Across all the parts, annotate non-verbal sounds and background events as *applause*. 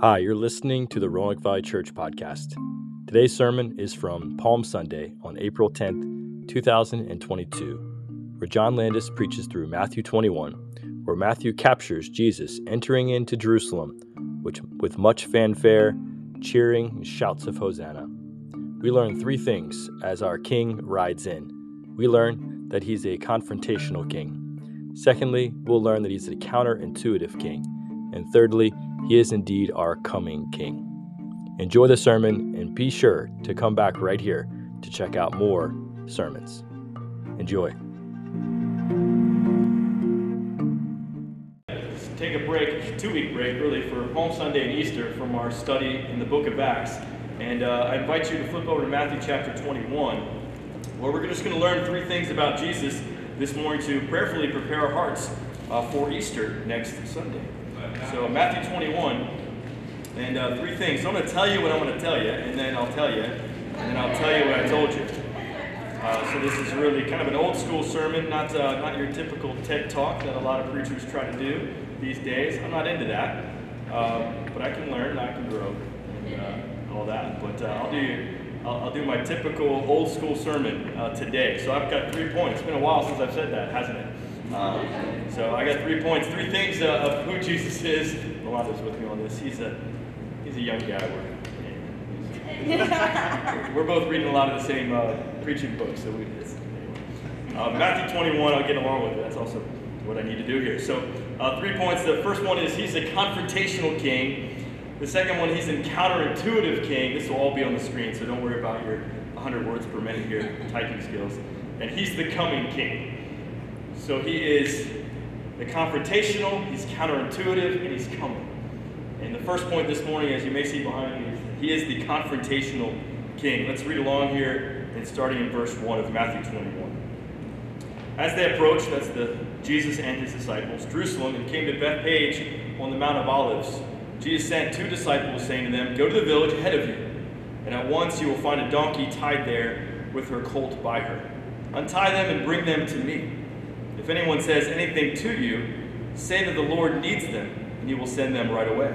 Hi, you're listening to the Roanoke Valley Church podcast. Today's sermon is from Palm Sunday on April 10th, 2022, where John Landis preaches through Matthew 21, where Matthew captures Jesus entering into Jerusalem which, with much fanfare, cheering, and shouts of Hosanna. We learn three things as our king rides in. We learn that he's a confrontational king. Secondly, we'll learn that he's a counterintuitive king. And thirdly, he is indeed our coming King. Enjoy the sermon and be sure to come back right here to check out more sermons. Enjoy. take a break, two week break really, for Palm Sunday and Easter from our study in the book of Acts. And uh, I invite you to flip over to Matthew chapter 21, where we're just going to learn three things about Jesus this morning to prayerfully prepare our hearts uh, for Easter next Sunday. So Matthew 21, and uh, three things. So I'm going to tell you what I'm going to tell you, and then I'll tell you, and then I'll tell you what I told you. Uh, so this is really kind of an old school sermon, not uh, not your typical TED talk that a lot of preachers try to do these days. I'm not into that, um, but I can learn, and I can grow, and uh, all that. But uh, I'll do I'll, I'll, do my typical old school sermon uh, today. So I've got three points. It's been a while since I've said that, hasn't it? Um, so I got three points, three things uh, of who Jesus is. Rolando's with me on this. He's a he's a young guy. We're, *laughs* we're both reading a lot of the same uh, preaching books. So we, uh, Matthew 21, I'll get along with it. That's also what I need to do here. So uh, three points. The first one is he's a confrontational king. The second one, he's a counterintuitive king. This will all be on the screen, so don't worry about your 100 words per minute here *laughs* typing skills. And he's the coming king. So he is the confrontational, he's counterintuitive, and he's coming. And the first point this morning, as you may see behind me, is he is the confrontational king. Let's read along here and starting in verse 1 of Matthew 21. As they approached, that's the Jesus and his disciples, Jerusalem, and came to Bethphage on the Mount of Olives, Jesus sent two disciples, saying to them, Go to the village ahead of you, and at once you will find a donkey tied there with her colt by her. Untie them and bring them to me. If anyone says anything to you, say that the Lord needs them, and he will send them right away.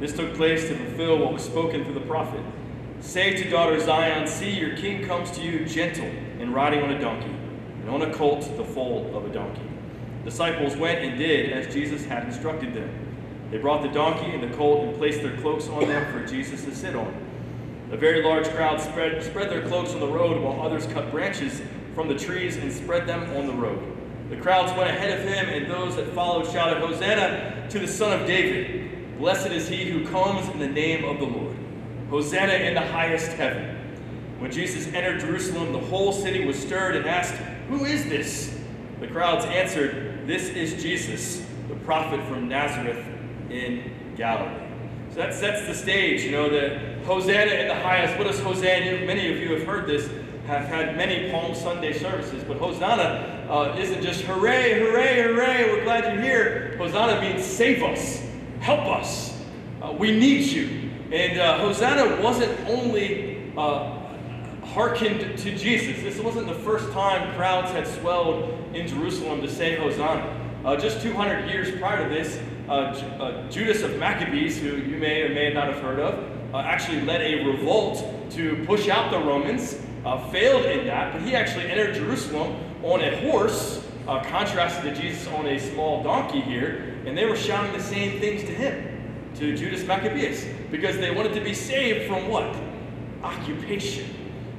This took place to fulfill what was spoken through the prophet. Say to daughter Zion, See, your king comes to you gentle and riding on a donkey, and on a colt, the foal of a donkey. Disciples went and did as Jesus had instructed them. They brought the donkey and the colt and placed their cloaks on them for Jesus to sit on. A very large crowd spread, spread their cloaks on the road, while others cut branches from the trees and spread them on the road. The crowds went ahead of him, and those that followed shouted, Hosanna to the Son of David! Blessed is he who comes in the name of the Lord. Hosanna in the highest heaven. When Jesus entered Jerusalem, the whole city was stirred and asked, Who is this? The crowds answered, This is Jesus, the prophet from Nazareth in Galilee. So that sets the stage, you know, the Hosanna in the highest. What is Hosanna? Many of you have heard this have had many Palm Sunday services, but Hosanna uh, isn't just hooray, hooray, hooray, we're glad you're here. Hosanna means save us, help us, uh, we need you. And uh, Hosanna wasn't only uh, hearkened to Jesus. This wasn't the first time crowds had swelled in Jerusalem to say Hosanna. Uh, just 200 years prior to this, uh, Judas of Maccabees, who you may or may not have heard of, actually led a revolt to push out the Romans uh, failed in that, but he actually entered Jerusalem on a horse, uh, contrasted to Jesus on a small donkey here, and they were shouting the same things to him, to Judas Maccabeus, because they wanted to be saved from what? Occupation.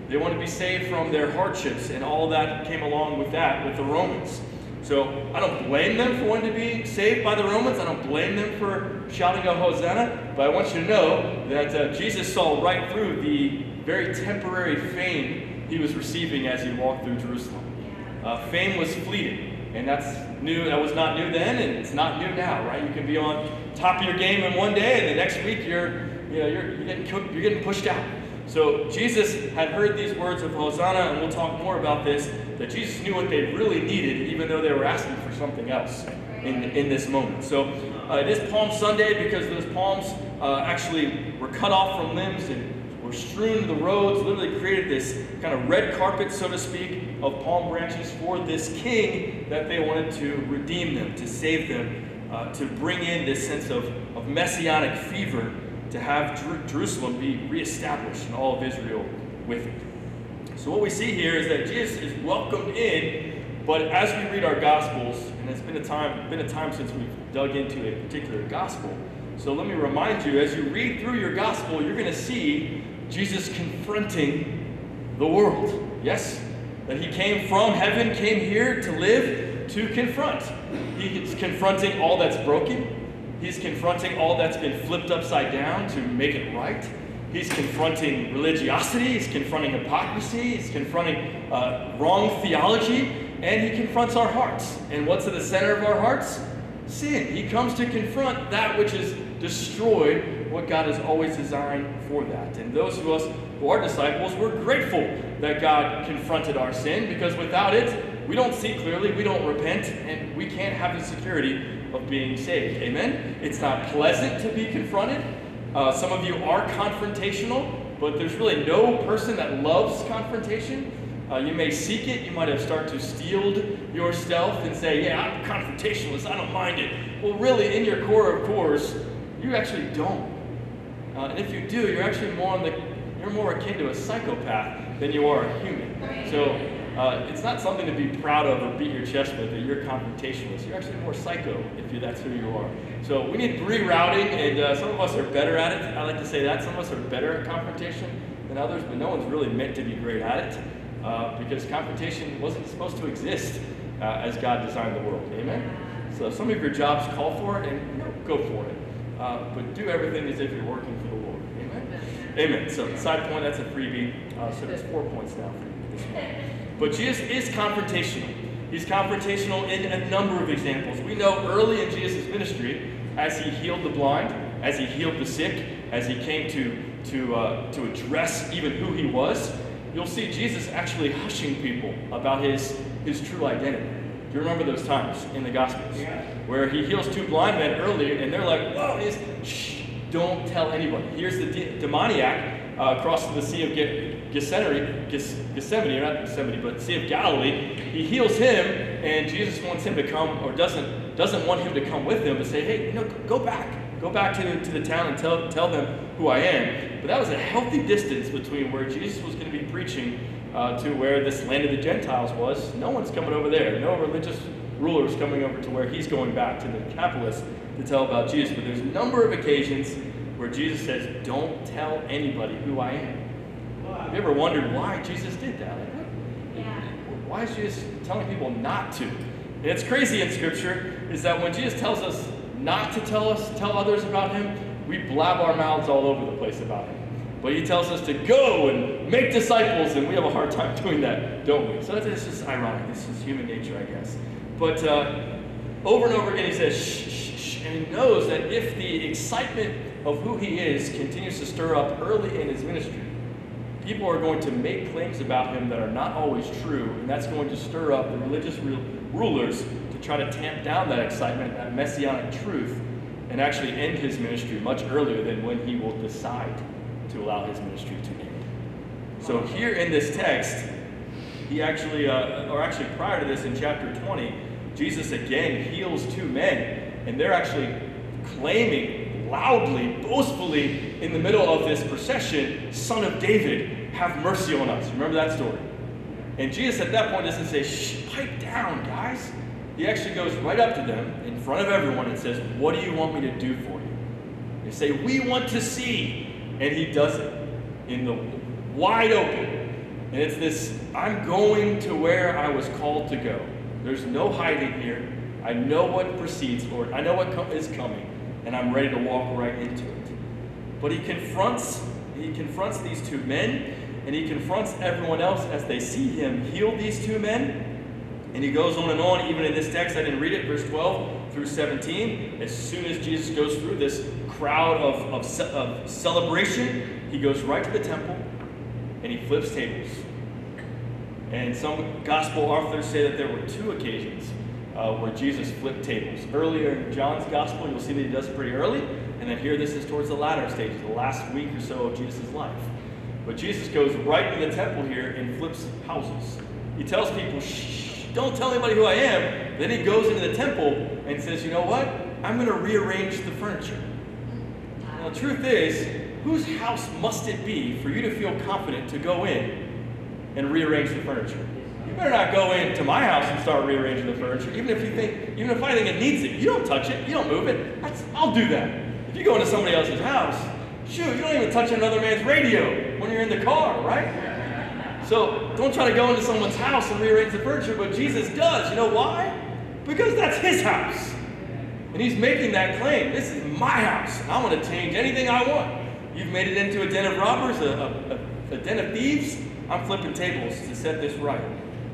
They wanted to be saved from their hardships and all that came along with that, with the Romans. So I don't blame them for wanting to be saved by the Romans. I don't blame them for shouting out Hosanna. But I want you to know that uh, Jesus saw right through the very temporary fame he was receiving as he walked through Jerusalem. Uh, fame was fleeting, and that's new. That was not new then, and it's not new now, right? You can be on top of your game in one day, and the next week you're, you know, you're, you're getting you're getting pushed out. So Jesus had heard these words of Hosanna, and we'll talk more about this. That Jesus knew what they really needed, even though they were asking for something else in in this moment. So uh, it is Palm Sunday because those palms uh, actually were cut off from limbs and were strewn the roads, literally created this kind of red carpet, so to speak, of palm branches for this king that they wanted to redeem them, to save them, uh, to bring in this sense of, of messianic fever, to have Jer- Jerusalem be reestablished and all of Israel with it. So, what we see here is that Jesus is welcomed in, but as we read our Gospels, and it's been a time, been a time since we've dug into a particular Gospel, so let me remind you, as you read through your gospel, you're going to see Jesus confronting the world. Yes? That he came from heaven, came here to live, to confront. He's confronting all that's broken. He's confronting all that's been flipped upside down to make it right. He's confronting religiosity. He's confronting hypocrisy. He's confronting uh, wrong theology. And he confronts our hearts. And what's at the center of our hearts? Sin. He comes to confront that which is destroyed, what God has always designed for that. And those of us who are disciples, we're grateful that God confronted our sin because without it, we don't see clearly, we don't repent, and we can't have the security of being saved. Amen? It's not pleasant to be confronted. Uh, some of you are confrontational, but there's really no person that loves confrontation. Uh, you may seek it. You might have started to steel yourself and say, Yeah, I'm confrontationalist. I don't mind it. Well, really, in your core of cores, you actually don't. Uh, and if you do, you're actually more on the you're more akin to a psychopath than you are a human. So uh, it's not something to be proud of or beat your chest with that you're confrontationalist. You're actually more psycho if you, that's who you are. So we need rerouting, and uh, some of us are better at it. I like to say that some of us are better at confrontation than others, but no one's really meant to be great at it uh, because confrontation wasn't supposed to exist uh, as God designed the world. Amen. So some of your jobs call for it, and you know, go for it. Uh, but do everything as if you're working for the Lord. Amen. Amen. So side point, that's a freebie. Uh, so there's four points now for you this *laughs* morning. But Jesus is confrontational. He's confrontational in a number of examples. We know early in Jesus' ministry, as he healed the blind, as he healed the sick, as he came to to uh, to address even who he was, you'll see Jesus actually hushing people about his his true identity. Do you remember those times in the Gospels Yeah. where he heals two blind men early, and they're like, "Whoa!" And he's, "Shh! Don't tell anybody." Here's the de- demoniac uh, across the Sea of Ge- Gethsemane, Gethsemane, not Gethsemane, but Sea of Galilee. He heals him, and Jesus wants him to come, or doesn't doesn't want him to come with him, but say, "Hey, you know, go back, go back to, to the town and tell tell them who I am." But that was a healthy distance between where Jesus was going to be preaching uh, to where this land of the Gentiles was. No one's coming over there. No religious rulers coming over to where he's going back to the capitalists to tell about Jesus. But there's a number of occasions where Jesus says, "Don't tell anybody who I am." Have you ever wondered why Jesus did that? Like, Yeah. why is Jesus telling people not to? And it's crazy in Scripture is that when Jesus tells us not to tell us, tell others about Him, we blab our mouths all over the place about Him. But He tells us to go and make disciples, and we have a hard time doing that, don't we? So it's just ironic. This is human nature, I guess. But uh, over and over again, He says, shh, shh, shh, and He knows that if the excitement of who He is continues to stir up early in His ministry, people are going to make claims about him that are not always true, and that's going to stir up the religious rulers to try to tamp down that excitement, that messianic truth, and actually end his ministry much earlier than when he will decide to allow his ministry to end. So here in this text, he actually, uh, or actually prior to this in chapter 20, Jesus again heals two men, and they're actually claiming loudly, boastfully, in the middle of this procession, Son of David, have mercy on us. Remember that story? And Jesus at that point doesn't say, shh, pipe down, guys. He actually goes right up to them in front of everyone and says, What do you want me to do for you? They say, We want to see. And he does it in the wide open. And it's this I'm going to where I was called to go. There's no hiding here. I know what precedes, Lord. I know what co- is coming. And I'm ready to walk right into it. But he confronts, he confronts these two men, and he confronts everyone else as they see him heal these two men. And he goes on and on, even in this text, I didn't read it, verse 12 through 17. As soon as Jesus goes through this crowd of, of, of celebration, he goes right to the temple and he flips tables. And some gospel authors say that there were two occasions uh, where Jesus flipped tables. Earlier in John's gospel, you'll see that he does it pretty early. And then here, this is towards the latter stages, the last week or so of Jesus' life. But Jesus goes right in the temple here and flips houses. He tells people, shh, don't tell anybody who I am. Then he goes into the temple and says, you know what? I'm going to rearrange the furniture. Now, the truth is, whose house must it be for you to feel confident to go in and rearrange the furniture? You better not go into my house and start rearranging the furniture, even if you think, even if I think it needs it. You don't touch it, you don't move it. That's, I'll do that. If you go into somebody else's house, shoot, you don't even touch another man's radio when you're in the car, right? So don't try to go into someone's house and rearrange the furniture, but Jesus does. You know why? Because that's his house. And he's making that claim. This is my house. I'm going to change anything I want. You've made it into a den of robbers, a, a, a den of thieves. I'm flipping tables to set this right.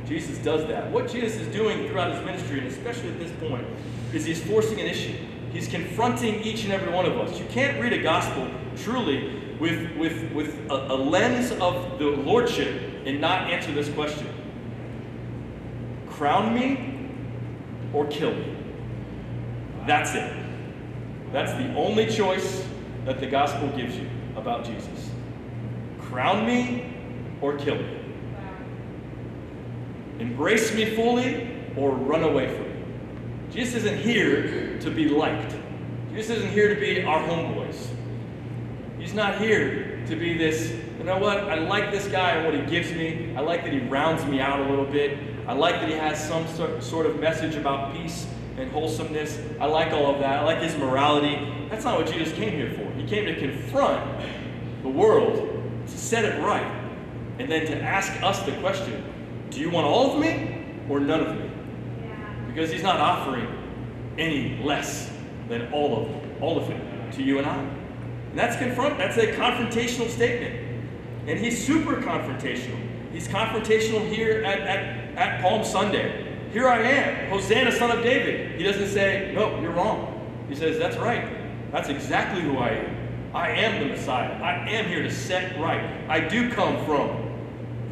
Jesus does that. What Jesus is doing throughout his ministry, and especially at this point, is he's forcing an issue. He's confronting each and every one of us. You can't read a gospel truly with, with, with a, a lens of the lordship and not answer this question Crown me or kill me? That's it. That's the only choice that the gospel gives you about Jesus. Crown me or kill me. Embrace me fully or run away from me. Jesus isn't here to be liked. Jesus isn't here to be our homeboys. He's not here to be this, you know what, I like this guy and what he gives me. I like that he rounds me out a little bit. I like that he has some sort of message about peace and wholesomeness. I like all of that. I like his morality. That's not what Jesus came here for. He came to confront the world, to set it right, and then to ask us the question do you want all of me or none of me? Because he's not offering any less than all of all of it to you and I. And that's confront that's a confrontational statement. And he's super confrontational. He's confrontational here at, at, at Palm Sunday. Here I am, Hosanna, son of David. He doesn't say, No, you're wrong. He says, That's right. That's exactly who I am. I am the Messiah. I am here to set right. I do come from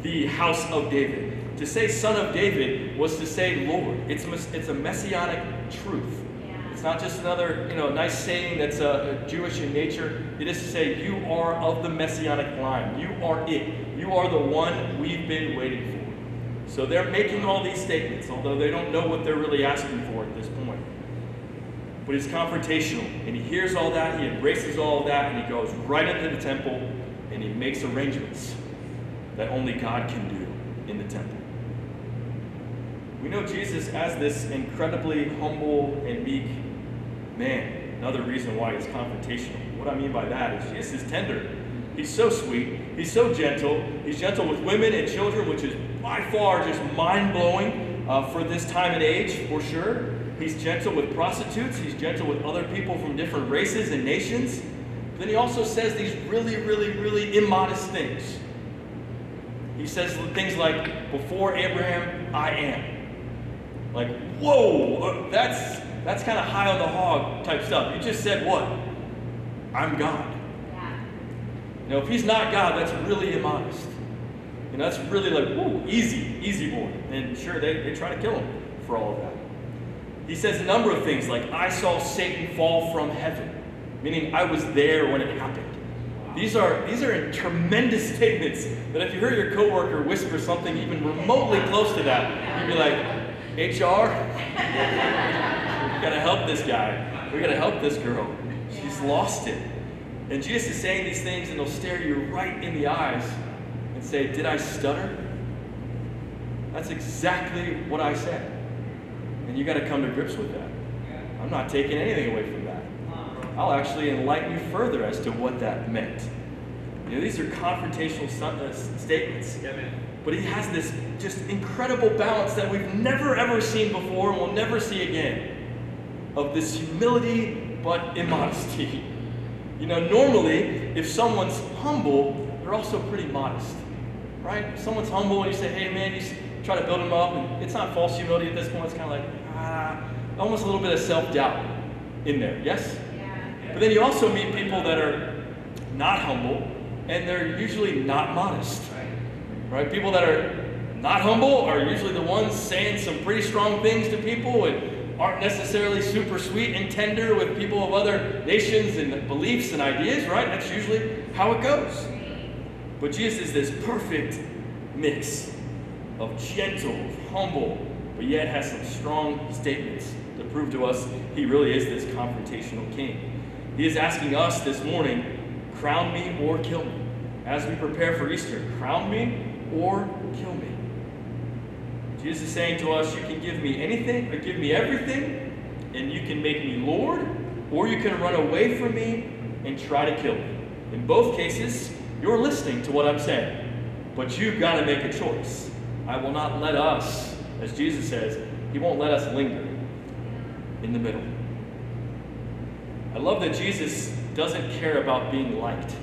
the house of David. To say son of David was to say Lord. It's, it's a messianic truth. It's not just another, you know, nice saying that's uh, Jewish in nature. It is to say you are of the messianic line. You are it. You are the one we've been waiting for. So they're making all these statements, although they don't know what they're really asking for at this point. But he's confrontational, and he hears all that, he embraces all of that, and he goes right into the temple, and he makes arrangements that only God can do in the temple. We know Jesus as this incredibly humble and meek man. Another reason why he's confrontational. What I mean by that is Jesus is tender. He's so sweet. He's so gentle. He's gentle with women and children, which is by far just mind blowing uh, for this time and age, for sure. He's gentle with prostitutes. He's gentle with other people from different races and nations. But then he also says these really, really, really immodest things. He says things like, Before Abraham, I am. Like, whoa, uh, that's that's kind of high on the hog type stuff. You just said what? I'm God. Yeah. You know, if he's not God, that's really immodest. You know, that's really like, whoa, easy, easy boy. And sure, they, they try to kill him for all of that. He says a number of things like, I saw Satan fall from heaven, meaning I was there when it happened. These are, these are tremendous *laughs* statements that if you heard your coworker whisper something even remotely close to that, you'd be like, HR, we gotta help this guy. We gotta help this girl. She's lost it. And Jesus is saying these things, and they'll stare you right in the eyes and say, Did I stutter? That's exactly what I said. And you got to come to grips with that. I'm not taking anything away from that. I'll actually enlighten you further as to what that meant. You know, these are confrontational uh, statements. But he has this just incredible balance that we've never ever seen before and we'll never see again of this humility but *laughs* immodesty. You know, normally, if someone's humble, they're also pretty modest, right? If someone's humble and you say, hey man, you try to build them up, and it's not false humility at this point, it's kind of like, ah, almost a little bit of self doubt in there, yes? Yeah. But then you also meet people that are not humble, and they're usually not modest. Right? People that are not humble are usually the ones saying some pretty strong things to people and aren't necessarily super sweet and tender with people of other nations and beliefs and ideas, right? That's usually how it goes. But Jesus is this perfect mix of gentle, humble, but yet has some strong statements to prove to us he really is this confrontational king. He is asking us this morning, crown me or kill me. As we prepare for Easter, crown me or kill me. Jesus is saying to us, you can give me anything or give me everything, and you can make me Lord, or you can run away from me and try to kill me. In both cases, you're listening to what I'm saying, but you've got to make a choice. I will not let us, as Jesus says, He won't let us linger in the middle. I love that Jesus doesn't care about being liked.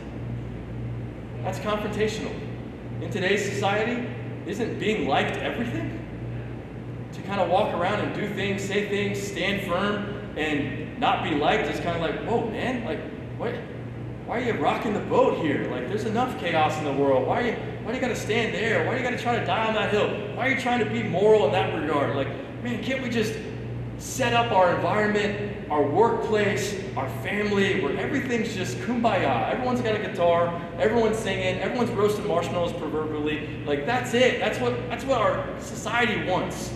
That's confrontational. In today's society, isn't being liked everything? To kind of walk around and do things, say things, stand firm, and not be liked is kind of like, whoa, man, like, what? Why are you rocking the boat here? Like, there's enough chaos in the world. Why are you, why do you got to stand there? Why do you got to try to die on that hill? Why are you trying to be moral in that regard? Like, man, can't we just set up our environment, our workplace, our family, where everything's just kumbaya. Everyone's got a guitar, everyone's singing, everyone's roasting marshmallows proverbially. Like that's it. That's what that's what our society wants.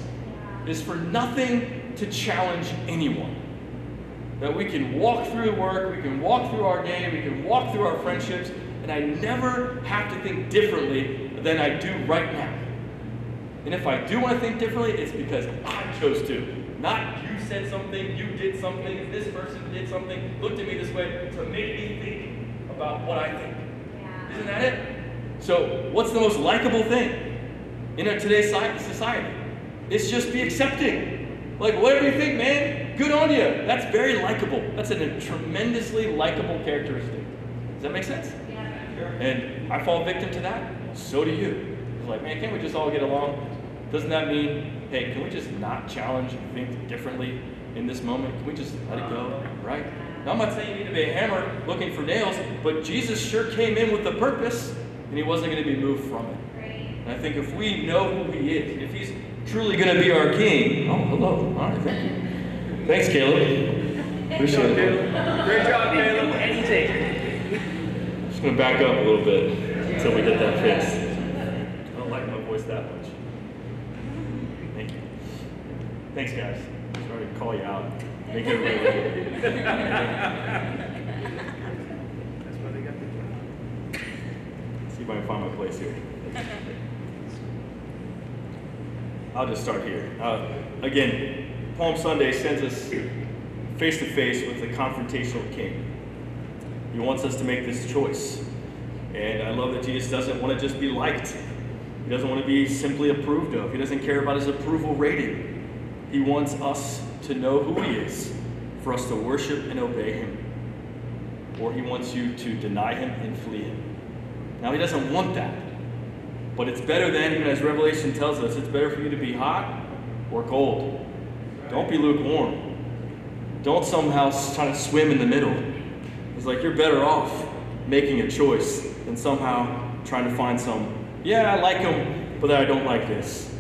Is for nothing to challenge anyone. That we can walk through work, we can walk through our day, we can walk through our friendships, and I never have to think differently than I do right now. And if I do want to think differently, it's because I chose to. Not you said something, you did something, this person did something, looked at me this way to make me think about what I think. Yeah. Isn't that it? So, what's the most likable thing in our today's society? It's just be accepting. Like, whatever you think, man, good on you. That's very likable. That's a tremendously likable characteristic. Does that make sense? Yeah. And I fall victim to that. So do you. It's like, man, can't we just all get along? Doesn't that mean hey, can we just not challenge and think differently in this moment? Can we just let it go, right? Now, I'm not saying you need to be a hammer looking for nails, but Jesus sure came in with a purpose, and he wasn't going to be moved from it. And I think if we know who he is, if he's truly going to be our king, oh, hello. All right, thank you. Thanks, Caleb. Appreciate it. Great job, Caleb. Anything. Just going to back up a little bit until we get that fixed. I don't like my voice that much. Thanks, guys. Sorry to call you out. Make it really That's why they got the See if I can find my place here. I'll just start here. Uh, again, Palm Sunday sends us face to face with the confrontational king. He wants us to make this choice. And I love that Jesus doesn't want to just be liked. He doesn't want to be simply approved of. He doesn't care about his approval rating. He wants us to know who He is, for us to worship and obey Him. Or He wants you to deny Him and flee Him. Now, He doesn't want that. But it's better than, even as Revelation tells us, it's better for you to be hot or cold. Don't be lukewarm. Don't somehow try to swim in the middle. It's like you're better off making a choice than somehow trying to find some, yeah, I like him, but I don't like this.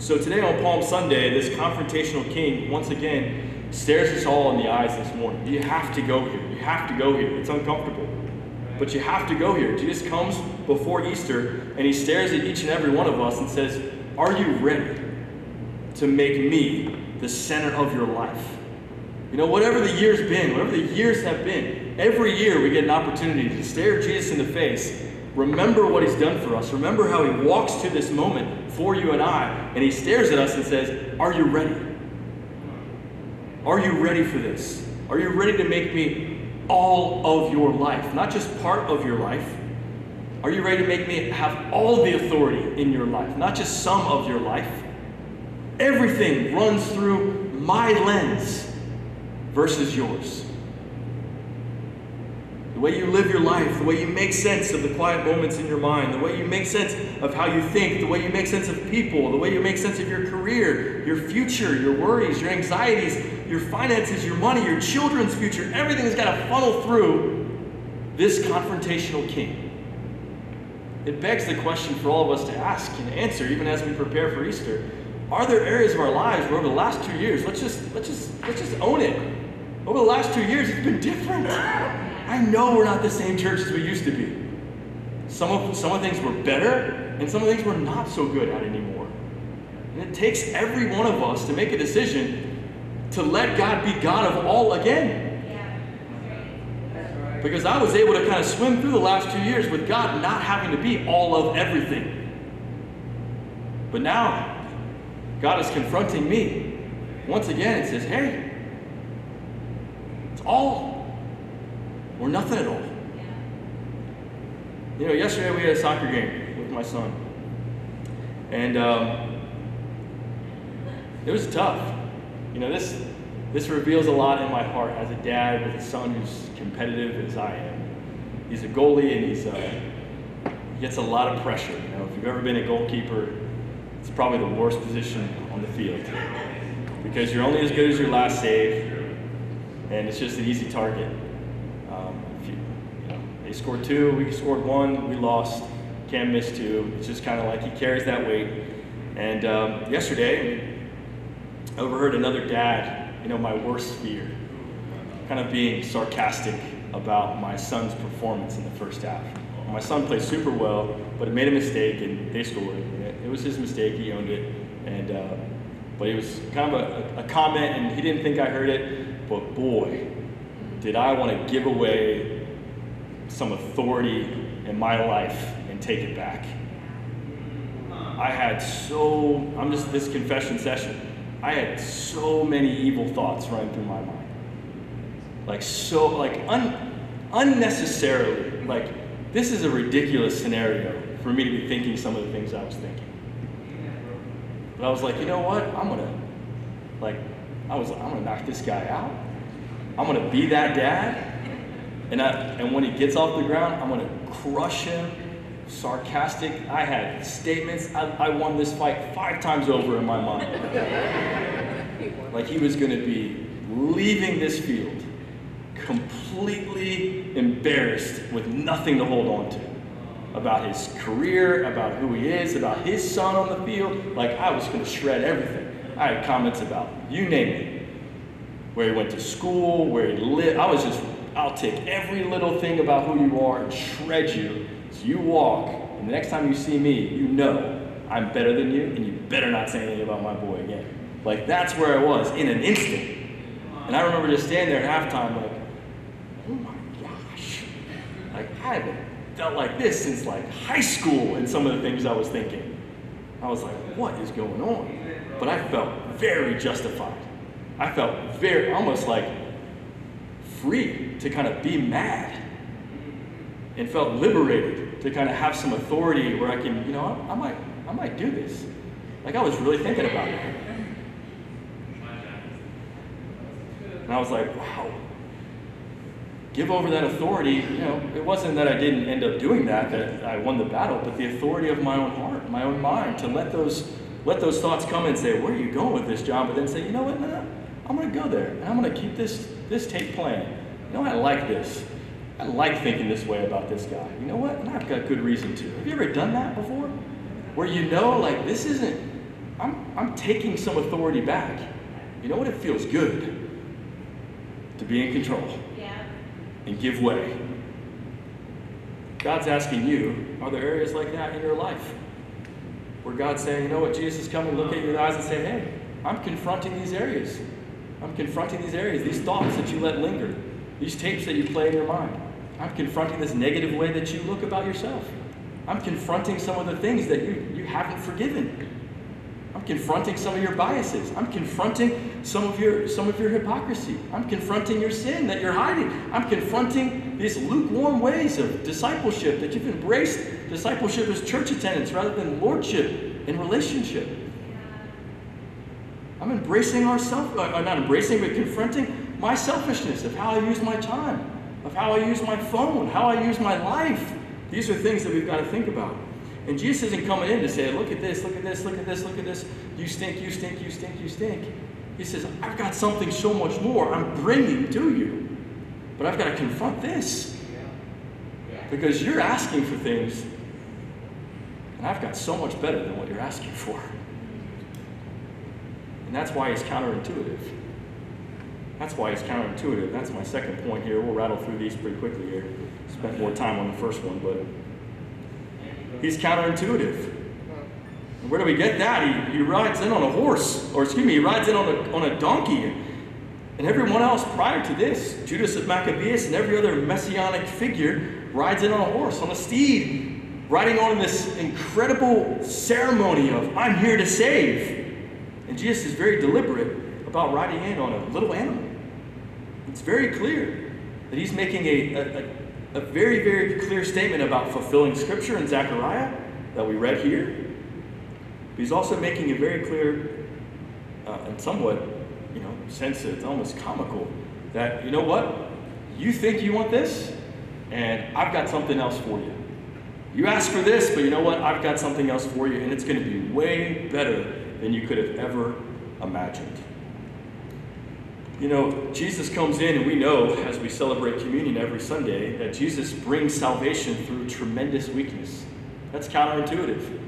So today on Palm Sunday, this confrontational king once again stares us all in the eyes this morning. You have to go here. You have to go here. It's uncomfortable. But you have to go here. Jesus comes before Easter and he stares at each and every one of us and says, Are you ready to make me the center of your life? You know, whatever the year's been, whatever the years have been, every year we get an opportunity to stare Jesus in the face Remember what he's done for us. Remember how he walks to this moment for you and I, and he stares at us and says, Are you ready? Are you ready for this? Are you ready to make me all of your life? Not just part of your life. Are you ready to make me have all the authority in your life? Not just some of your life. Everything runs through my lens versus yours. The way you live your life, the way you make sense of the quiet moments in your mind, the way you make sense of how you think, the way you make sense of people, the way you make sense of your career, your future, your worries, your anxieties, your finances, your money, your children's future, everything has got to funnel through this confrontational king. It begs the question for all of us to ask and answer, even as we prepare for Easter. Are there areas of our lives where over the last two years, let's just let's just let's just own it. Over the last two years, it's been different. *laughs* I know we're not the same church as we used to be. some of some of things we're better, and some of things we're not so good at anymore. And it takes every one of us to make a decision to let God be God of all again. Because I was able to kind of swim through the last two years with God not having to be all of everything. But now, God is confronting me once again and says, hey, it's all or nothing at all. You know, yesterday we had a soccer game with my son. And um, it was tough. You know, this this reveals a lot in my heart as a dad with a son who's competitive as I am. He's a goalie and he's uh, he gets a lot of pressure. You know, if you've ever been a goalkeeper, it's probably the worst position on the field because you're only as good as your last save, and it's just an easy target. Um, you, you know, they scored two, we scored one, we lost. Cam missed two. It's just kind of like he carries that weight. And um, yesterday, I overheard another dad, you know, my worst fear, kind of being sarcastic about my son's performance in the first half. My son played super well, but he made a mistake and they scored. It was his mistake, he owned it. And, uh, but it was kind of a, a comment and he didn't think I heard it, but boy, did I want to give away some authority in my life and take it back. I had so, I'm just this confession session. I had so many evil thoughts running through my mind. Like, so, like, un, unnecessarily. Like, this is a ridiculous scenario for me to be thinking some of the things I was thinking. But I was like, you know what? I'm gonna, like, I was like, I'm gonna knock this guy out. I'm gonna be that dad. And, I, and when he gets off the ground, I'm gonna crush him sarcastic. I had statements. I, I won this fight five times over in my mind. *laughs* like he was going to be leaving this field completely embarrassed with nothing to hold on to about his career, about who he is, about his son on the field. Like I was going to shred everything. I had comments about you name it, where he went to school, where he lived. I was just, I'll take every little thing about who you are and shred you as you walk, and the next time you see me, you know I'm better than you, and you better not say anything about my boy again. Like, that's where I was in an instant. And I remember just standing there at halftime, like, oh my gosh. Like, I haven't felt like this since like high school and some of the things I was thinking. I was like, what is going on? But I felt very justified. I felt very, almost like free to kind of be mad and felt liberated to kind of have some authority where I can, you know, I, I might, I might do this. Like I was really thinking about it. And I was like, wow. Give over that authority. You know, it wasn't that I didn't end up doing that, that I won the battle, but the authority of my own heart, my own mind, to let those let those thoughts come and say, where are you going with this, John? But then say, you know what, no, no, I'm gonna go there and I'm gonna keep this this tape playing. You know, I like this. I like thinking this way about this guy. You know what? And I've got good reason to. Have you ever done that before? Where you know, like, this isn't, I'm, I'm taking some authority back. You know what? It feels good to be in control yeah. and give way. God's asking you, are there areas like that in your life? Where God's saying, you know what, Jesus is coming, look at your eyes and say, hey, I'm confronting these areas. I'm confronting these areas, these thoughts that you let linger, these tapes that you play in your mind. I'm confronting this negative way that you look about yourself. I'm confronting some of the things that you, you haven't forgiven. I'm confronting some of your biases. I'm confronting some of your some of your hypocrisy. I'm confronting your sin that you're hiding. I'm confronting these lukewarm ways of discipleship that you've embraced. Discipleship as church attendance rather than lordship and relationship. I'm embracing ourself, uh, not embracing, but confronting my selfishness of how I use my time of how I use my phone, how I use my life. These are things that we've got to think about. And Jesus isn't coming in to say, look at this, look at this, look at this, look at this. You stink, you stink, you stink, you stink. He says, I've got something so much more I'm bringing to you. But I've got to confront this. Because you're asking for things, and I've got so much better than what you're asking for. And that's why it's counterintuitive. That's why it's counterintuitive. That's my second point here. We'll rattle through these pretty quickly here. Spent more time on the first one, but he's counterintuitive. And where do we get that? He, he rides in on a horse, or excuse me, he rides in on a, on a donkey. And everyone else prior to this, Judas of Maccabeus and every other messianic figure, rides in on a horse, on a steed, riding on this incredible ceremony of, I'm here to save. Jesus is very deliberate about riding in on a little animal. It's very clear that he's making a, a, a very, very clear statement about fulfilling Scripture in Zechariah that we read here. But he's also making a very clear uh, and somewhat, you know, sense it's almost comical that, you know what? You think you want this, and I've got something else for you. You asked for this, but you know what? I've got something else for you, and it's going to be way better than you could have ever imagined. You know, Jesus comes in, and we know as we celebrate communion every Sunday that Jesus brings salvation through tremendous weakness. That's counterintuitive.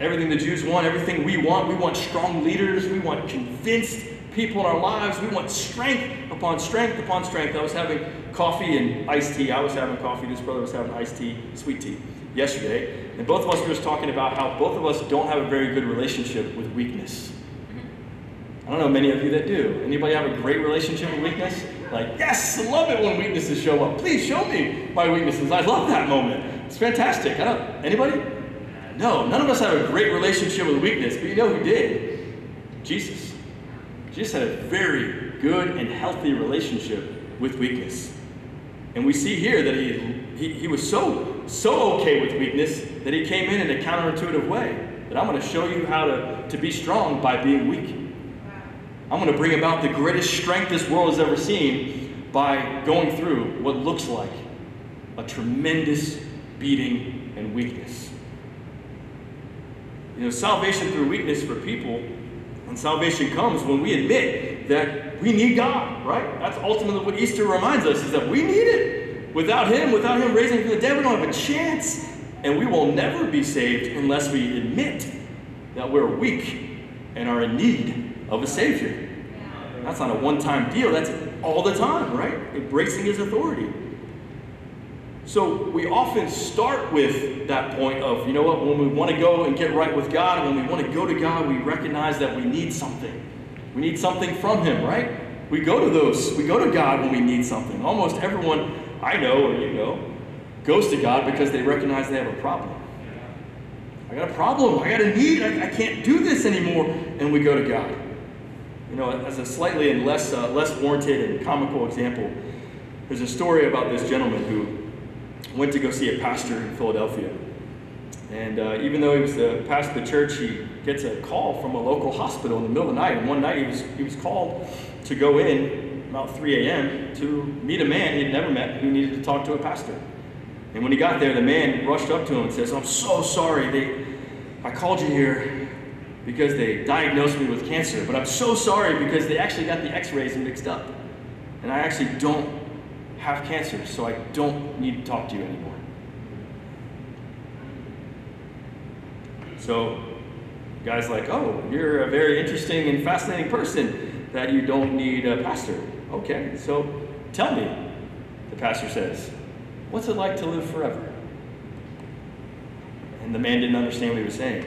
Everything the Jews want, everything we want, we want strong leaders, we want convinced people in our lives, we want strength upon strength upon strength. I was having coffee and iced tea. I was having coffee, this brother was having iced tea, sweet tea, yesterday. And both of us were just talking about how both of us don't have a very good relationship with weakness. Mm-hmm. I don't know many of you that do. Anybody have a great relationship with weakness? Like, yes, I love it when weaknesses show up. Please show me my weaknesses. I love that moment. It's fantastic. I don't, anybody? No, none of us have a great relationship with weakness, but you know who did? Jesus. Jesus had a very good and healthy relationship with weakness. And we see here that he, he, he was so, so okay with weakness that he came in in a counterintuitive way. That I'm going to show you how to, to be strong by being weak. I'm going to bring about the greatest strength this world has ever seen by going through what looks like a tremendous beating and weakness. You know, salvation through weakness for people, and salvation comes when we admit that we need God, right? That's ultimately what Easter reminds us is that we need it. Without Him, without Him raising from the dead, we don't have a chance. And we will never be saved unless we admit that we're weak and are in need of a Savior. That's not a one time deal, that's all the time, right? Embracing His authority. So we often start with that point of, you know what, when we want to go and get right with God, when we want to go to God, we recognize that we need something. We need something from Him, right? We go to those, we go to God when we need something. Almost everyone I know or you know goes to God because they recognize they have a problem. I got a problem. I got a need. I, I can't do this anymore. And we go to God. You know, as a slightly and less, uh, less warranted and comical example, there's a story about this gentleman who went to go see a pastor in Philadelphia. And uh, even though he was the pastor of the church, he gets a call from a local hospital in the middle of the night. And one night he was, he was called to go in about 3 a.m. to meet a man he had never met who needed to talk to a pastor. And when he got there, the man rushed up to him and says, I'm so sorry. They, I called you here because they diagnosed me with cancer, but I'm so sorry because they actually got the x-rays mixed up. And I actually don't have cancer, so I don't need to talk to you anymore. So, guys like, oh, you're a very interesting and fascinating person that you don't need a pastor. Okay, so tell me, the pastor says, what's it like to live forever? And the man didn't understand what he was saying.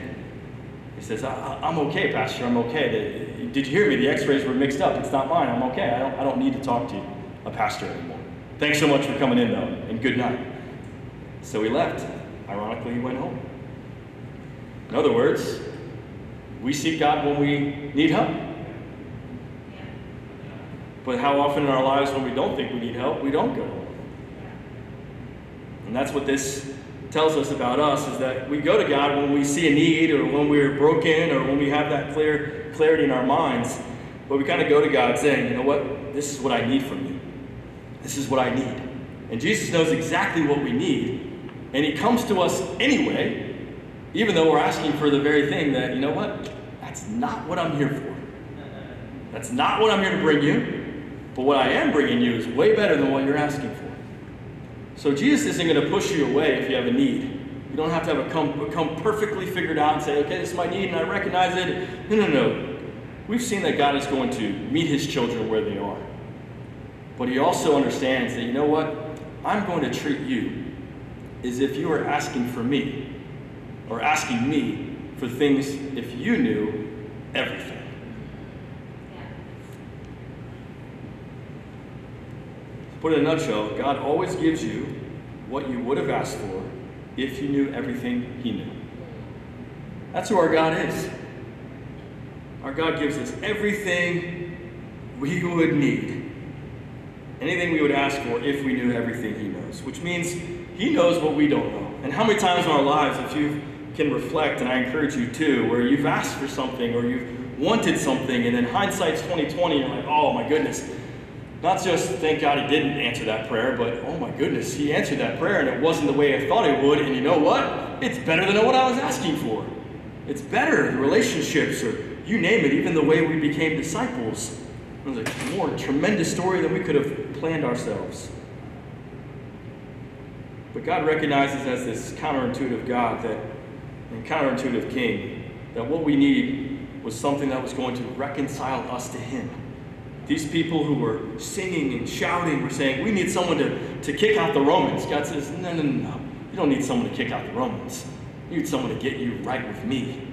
He says, I, am okay, Pastor, I'm okay. Did you hear me? The x-rays were mixed up. It's not mine. I'm okay. I don't, I don't need to talk to you, a pastor anymore. Thanks so much for coming in, though, and good night. So he left. Ironically, he went home. In other words, we seek God when we need help. But how often in our lives when we don't think we need help, we don't go. And that's what this tells us about us is that we go to God when we see a need or when we're broken or when we have that clear clarity in our minds. But we kind of go to God saying, you know what? This is what I need from you. This is what I need. And Jesus knows exactly what we need. And he comes to us anyway, even though we're asking for the very thing that, you know what? That's not what I'm here for. That's not what I'm here to bring you. But what I am bringing you is way better than what you're asking for. So Jesus isn't going to push you away if you have a need. You don't have to have a come, come perfectly figured out and say, okay, this is my need and I recognize it. No, no, no. We've seen that God is going to meet his children where they are. But he also understands that, you know what? I'm going to treat you as if you were asking for me or asking me for things if you knew everything? To put in a nutshell, God always gives you what you would have asked for if you knew everything He knew. That's who our God is. Our God gives us everything we would need. Anything we would ask for if we knew everything He knows, which means He knows what we don't know. And how many times in our lives, if you can reflect, and I encourage you to, where you've asked for something or you've wanted something, and then hindsight's 2020, you're like, oh my goodness. Not just thank God he didn't answer that prayer, but oh my goodness, he answered that prayer and it wasn't the way I thought it would. And you know what? It's better than what I was asking for. It's better, the relationships, or you name it, even the way we became disciples. It was a more tremendous story than we could have planned ourselves. But God recognizes as this counterintuitive God that, and counterintuitive King, that what we need was something that was going to reconcile us to Him. These people who were singing and shouting were saying, We need someone to, to kick out the Romans. God says, No, no, no, no. You don't need someone to kick out the Romans. You need someone to get you right with me.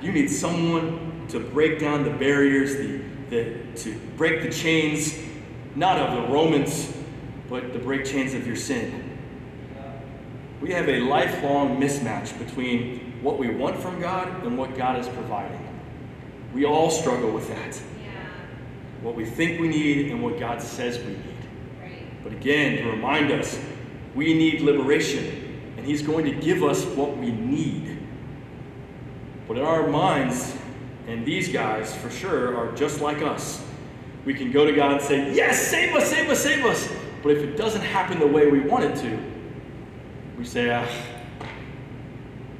You need someone to break down the barriers, the, the, to break the chains, not of the Romans, but the break chains of your sin. We have a lifelong mismatch between what we want from God and what God is providing. We all struggle with that. What we think we need and what God says we need. But again, to remind us, we need liberation, and He's going to give us what we need. But in our minds, and these guys for sure are just like us, we can go to God and say, Yes, save us, save us, save us. But if it doesn't happen the way we want it to, we say, ah,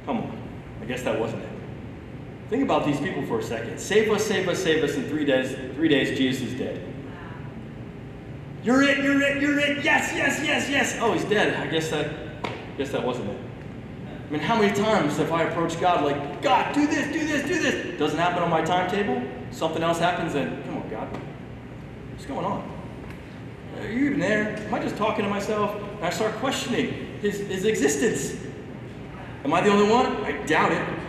come on. I guess that wasn't it. Think about these people for a second. Save us, save us, save us. In three days, three days, Jesus is dead. You're it, you're it, you're it. Yes, yes, yes, yes. Oh, he's dead. I guess that, I guess that wasn't it. I mean, how many times have I approached God like, God, do this, do this, do this? Doesn't happen on my timetable. Something else happens, and come on, God, what's going on? Are you even there? Am I just talking to myself? And I start questioning his, his existence. Am I the only one? I doubt it.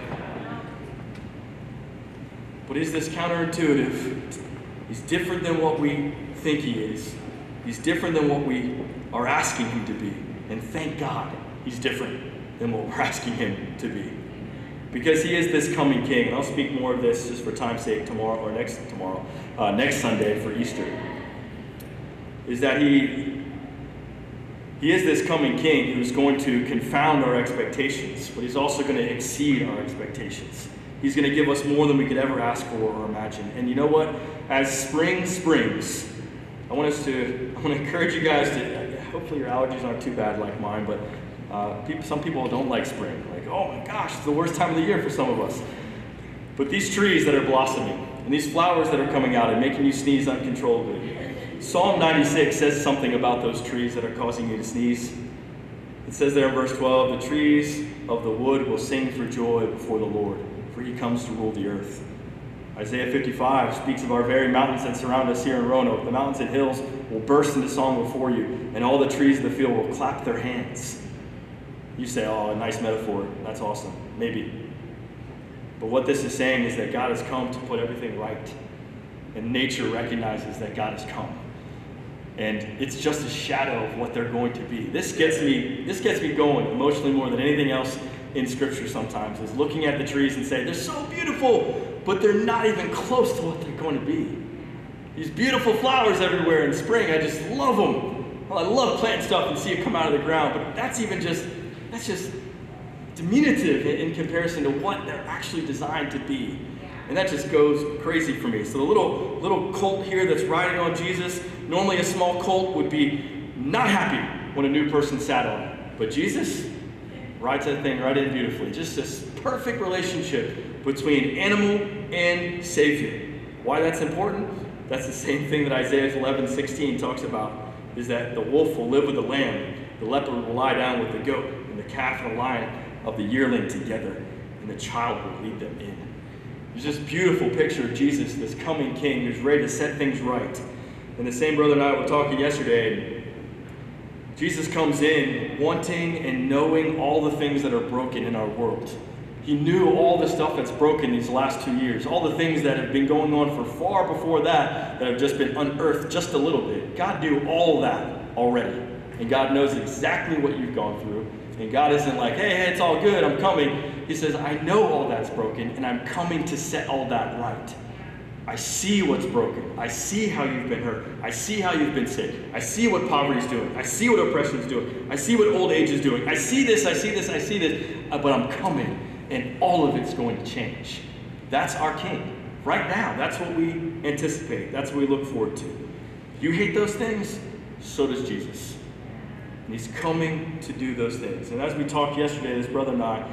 But is this counterintuitive? He's different than what we think he is. He's different than what we are asking him to be. And thank God he's different than what we're *laughs* asking him to be. Because he is this coming king. And I'll speak more of this just for time's sake tomorrow or next tomorrow, uh, next Sunday for Easter. Is that he he is this coming king who's going to confound our expectations, but he's also going to exceed our expectations. He's going to give us more than we could ever ask for or imagine. And you know what? As spring springs, I want us to I want to encourage you guys to hopefully your allergies aren't too bad like mine, but uh, people, some people don't like spring. Like, oh my gosh, it's the worst time of the year for some of us. But these trees that are blossoming and these flowers that are coming out and making you sneeze uncontrollably. Psalm 96 says something about those trees that are causing you to sneeze. It says there in verse 12, the trees of the wood will sing for joy before the Lord, for he comes to rule the earth. Isaiah 55 speaks of our very mountains that surround us here in Roanoke. The mountains and hills will burst into song before you, and all the trees of the field will clap their hands. You say, oh, a nice metaphor. That's awesome. Maybe. But what this is saying is that God has come to put everything right. And nature recognizes that God has come. And it's just a shadow of what they're going to be. This gets me, this gets me going emotionally more than anything else in scripture sometimes, is looking at the trees and saying, they're so beautiful, but they're not even close to what they're going to be. These beautiful flowers everywhere in spring, I just love them. Well, I love planting stuff and see it come out of the ground, but that's even just, that's just diminutive in, in comparison to what they're actually designed to be. And that just goes crazy for me. So the little little colt here that's riding on Jesus, normally a small colt would be not happy when a new person sat on it. But Jesus rides that thing right in beautifully. Just this perfect relationship between animal and Savior. Why that's important? That's the same thing that Isaiah 11, 16 talks about, is that the wolf will live with the lamb, the leopard will lie down with the goat, and the calf and the lion of the yearling together, and the child will lead them in. There's this beautiful picture of Jesus, this coming king who's ready to set things right. And the same brother and I were talking yesterday, Jesus comes in wanting and knowing all the things that are broken in our world. He knew all the stuff that's broken these last two years, all the things that have been going on for far before that that have just been unearthed just a little bit. God knew all that already. And God knows exactly what you've gone through. And God isn't like, hey, hey, it's all good, I'm coming. He says, I know all that's broken, and I'm coming to set all that right. I see what's broken. I see how you've been hurt. I see how you've been sick. I see what poverty's doing. I see what oppression's doing. I see what old age is doing. I see this, I see this, I see this. Uh, but I'm coming, and all of it's going to change. That's our King. Right now, that's what we anticipate. That's what we look forward to. You hate those things, so does Jesus. And he's coming to do those things. And as we talked yesterday, this brother and I,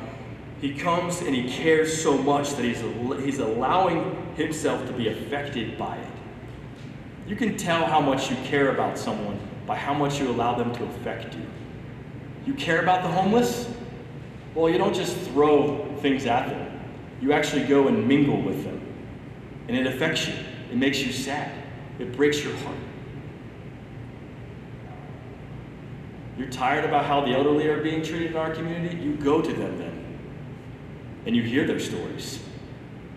he comes and he cares so much that he's, he's allowing himself to be affected by it. You can tell how much you care about someone by how much you allow them to affect you. You care about the homeless? Well, you don't just throw things at them. You actually go and mingle with them. And it affects you. It makes you sad. It breaks your heart. You're tired about how the elderly are being treated in our community? You go to them then and you hear their stories.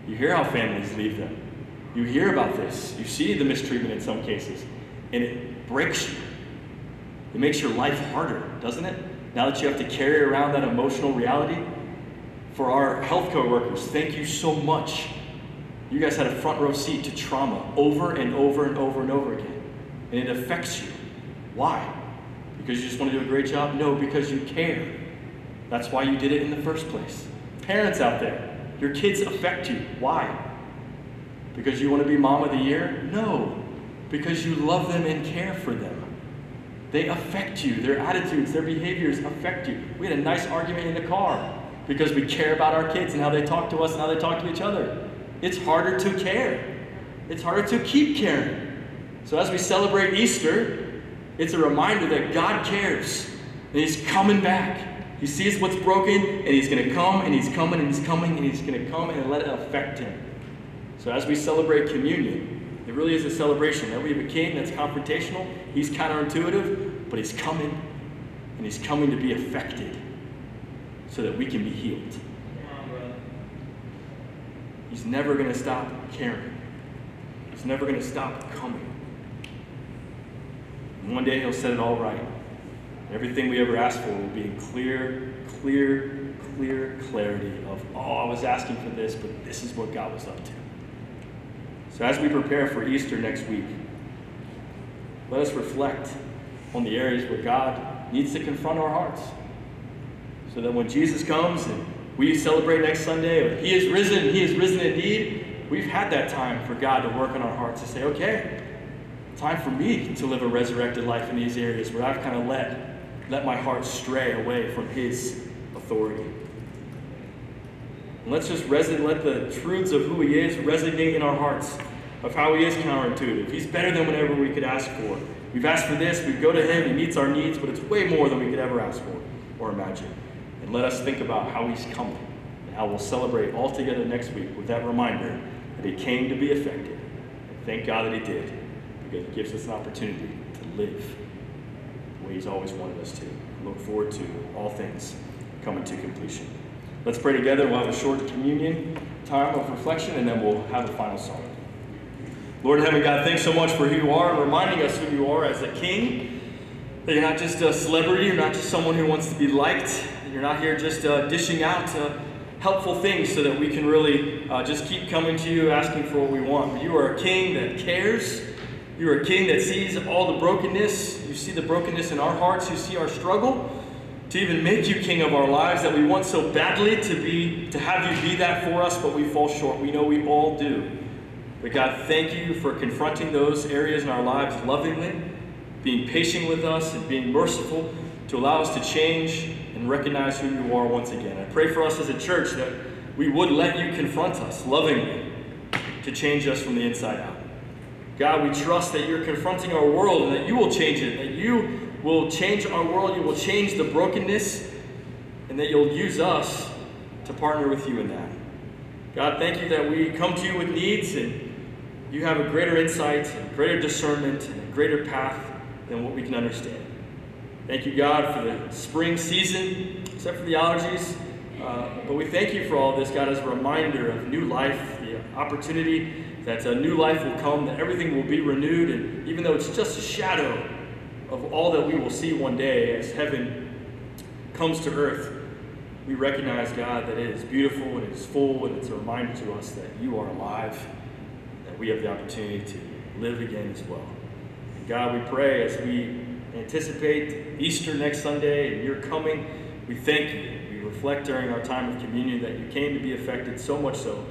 You hear how families leave them. You hear about this. You see the mistreatment in some cases, and it breaks you. It makes your life harder, doesn't it? Now that you have to carry around that emotional reality. For our health care workers, thank you so much. You guys had a front row seat to trauma over and over and over and over again. And it affects you. Why? Because you just want to do a great job? No, because you care. That's why you did it in the first place. Parents out there, your kids affect you. Why? Because you want to be mom of the year? No, because you love them and care for them. They affect you. Their attitudes, their behaviors affect you. We had a nice argument in the car because we care about our kids and how they talk to us and how they talk to each other. It's harder to care. It's harder to keep caring. So as we celebrate Easter, it's a reminder that God cares and He's coming back. He sees what's broken, and he's going to come, and he's coming, and he's coming, and he's going to come and let it affect him. So as we celebrate communion, it really is a celebration that we have a king that's confrontational. He's counterintuitive, but he's coming, and he's coming to be affected so that we can be healed. He's never going to stop caring. He's never going to stop coming. And one day he'll set it all right. Everything we ever ask for will be in clear, clear, clear clarity of, oh, I was asking for this, but this is what God was up to. So as we prepare for Easter next week, let us reflect on the areas where God needs to confront our hearts. So that when Jesus comes and we celebrate next Sunday, He is risen, He is risen indeed, we've had that time for God to work on our hearts to say, okay, time for me to live a resurrected life in these areas where I've kind of let let my heart stray away from his authority. And let's just let the truths of who he is resonate in our hearts, of how he is counterintuitive. He's better than whatever we could ask for. We've asked for this, we go to him, he meets our needs, but it's way more than we could ever ask for or imagine. And let us think about how he's coming and how we'll celebrate all together next week with that reminder that he came to be effective. And thank God that he did, because it gives us an opportunity to live way He's always wanted us to. Look forward to all things coming to completion. Let's pray together. We'll have a short communion time of reflection, and then we'll have a final song. Lord heaven, God, thanks so much for who you are, and reminding us who you are as a king. That you're not just a celebrity, you're not just someone who wants to be liked. You're not here just uh, dishing out uh, helpful things so that we can really uh, just keep coming to you asking for what we want. But you are a king that cares you are a king that sees all the brokenness. You see the brokenness in our hearts. You see our struggle to even make you king of our lives that we want so badly to be to have you be that for us, but we fall short. We know we all do. But God, thank you for confronting those areas in our lives lovingly, being patient with us and being merciful to allow us to change and recognize who you are once again. I pray for us as a church that we would let you confront us lovingly to change us from the inside out. God, we trust that you're confronting our world and that you will change it, that you will change our world, you will change the brokenness, and that you'll use us to partner with you in that. God, thank you that we come to you with needs and you have a greater insight, and greater discernment, and a greater path than what we can understand. Thank you, God, for the spring season, except for the allergies. Uh, but we thank you for all this, God, as a reminder of new life, the opportunity that a new life will come, that everything will be renewed, and even though it's just a shadow of all that we will see one day as heaven comes to earth, we recognize, God, that it is beautiful and it is full, and it's a reminder to us that you are alive, that we have the opportunity to live again as well. And God, we pray as we anticipate Easter next Sunday and your coming, we thank you. Reflect during our time of communion that you came to be affected so much so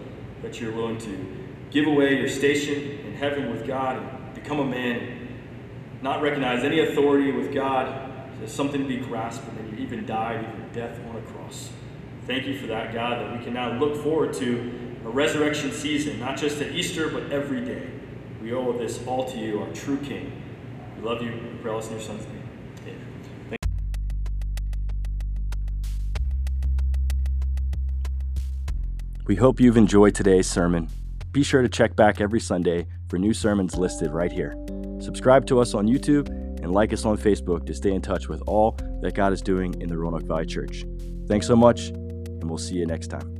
that you're willing to give away your station in heaven with God and become a man, not recognize any authority with God as something to be grasped, and then you even died, even death on a cross. Thank you for that, God, that we can now look forward to a resurrection season, not just at Easter, but every day. We owe this all to you, our true King. We love you. We pray all in your son's name. We hope you've enjoyed today's sermon. Be sure to check back every Sunday for new sermons listed right here. Subscribe to us on YouTube and like us on Facebook to stay in touch with all that God is doing in the Roanoke Valley Church. Thanks so much, and we'll see you next time.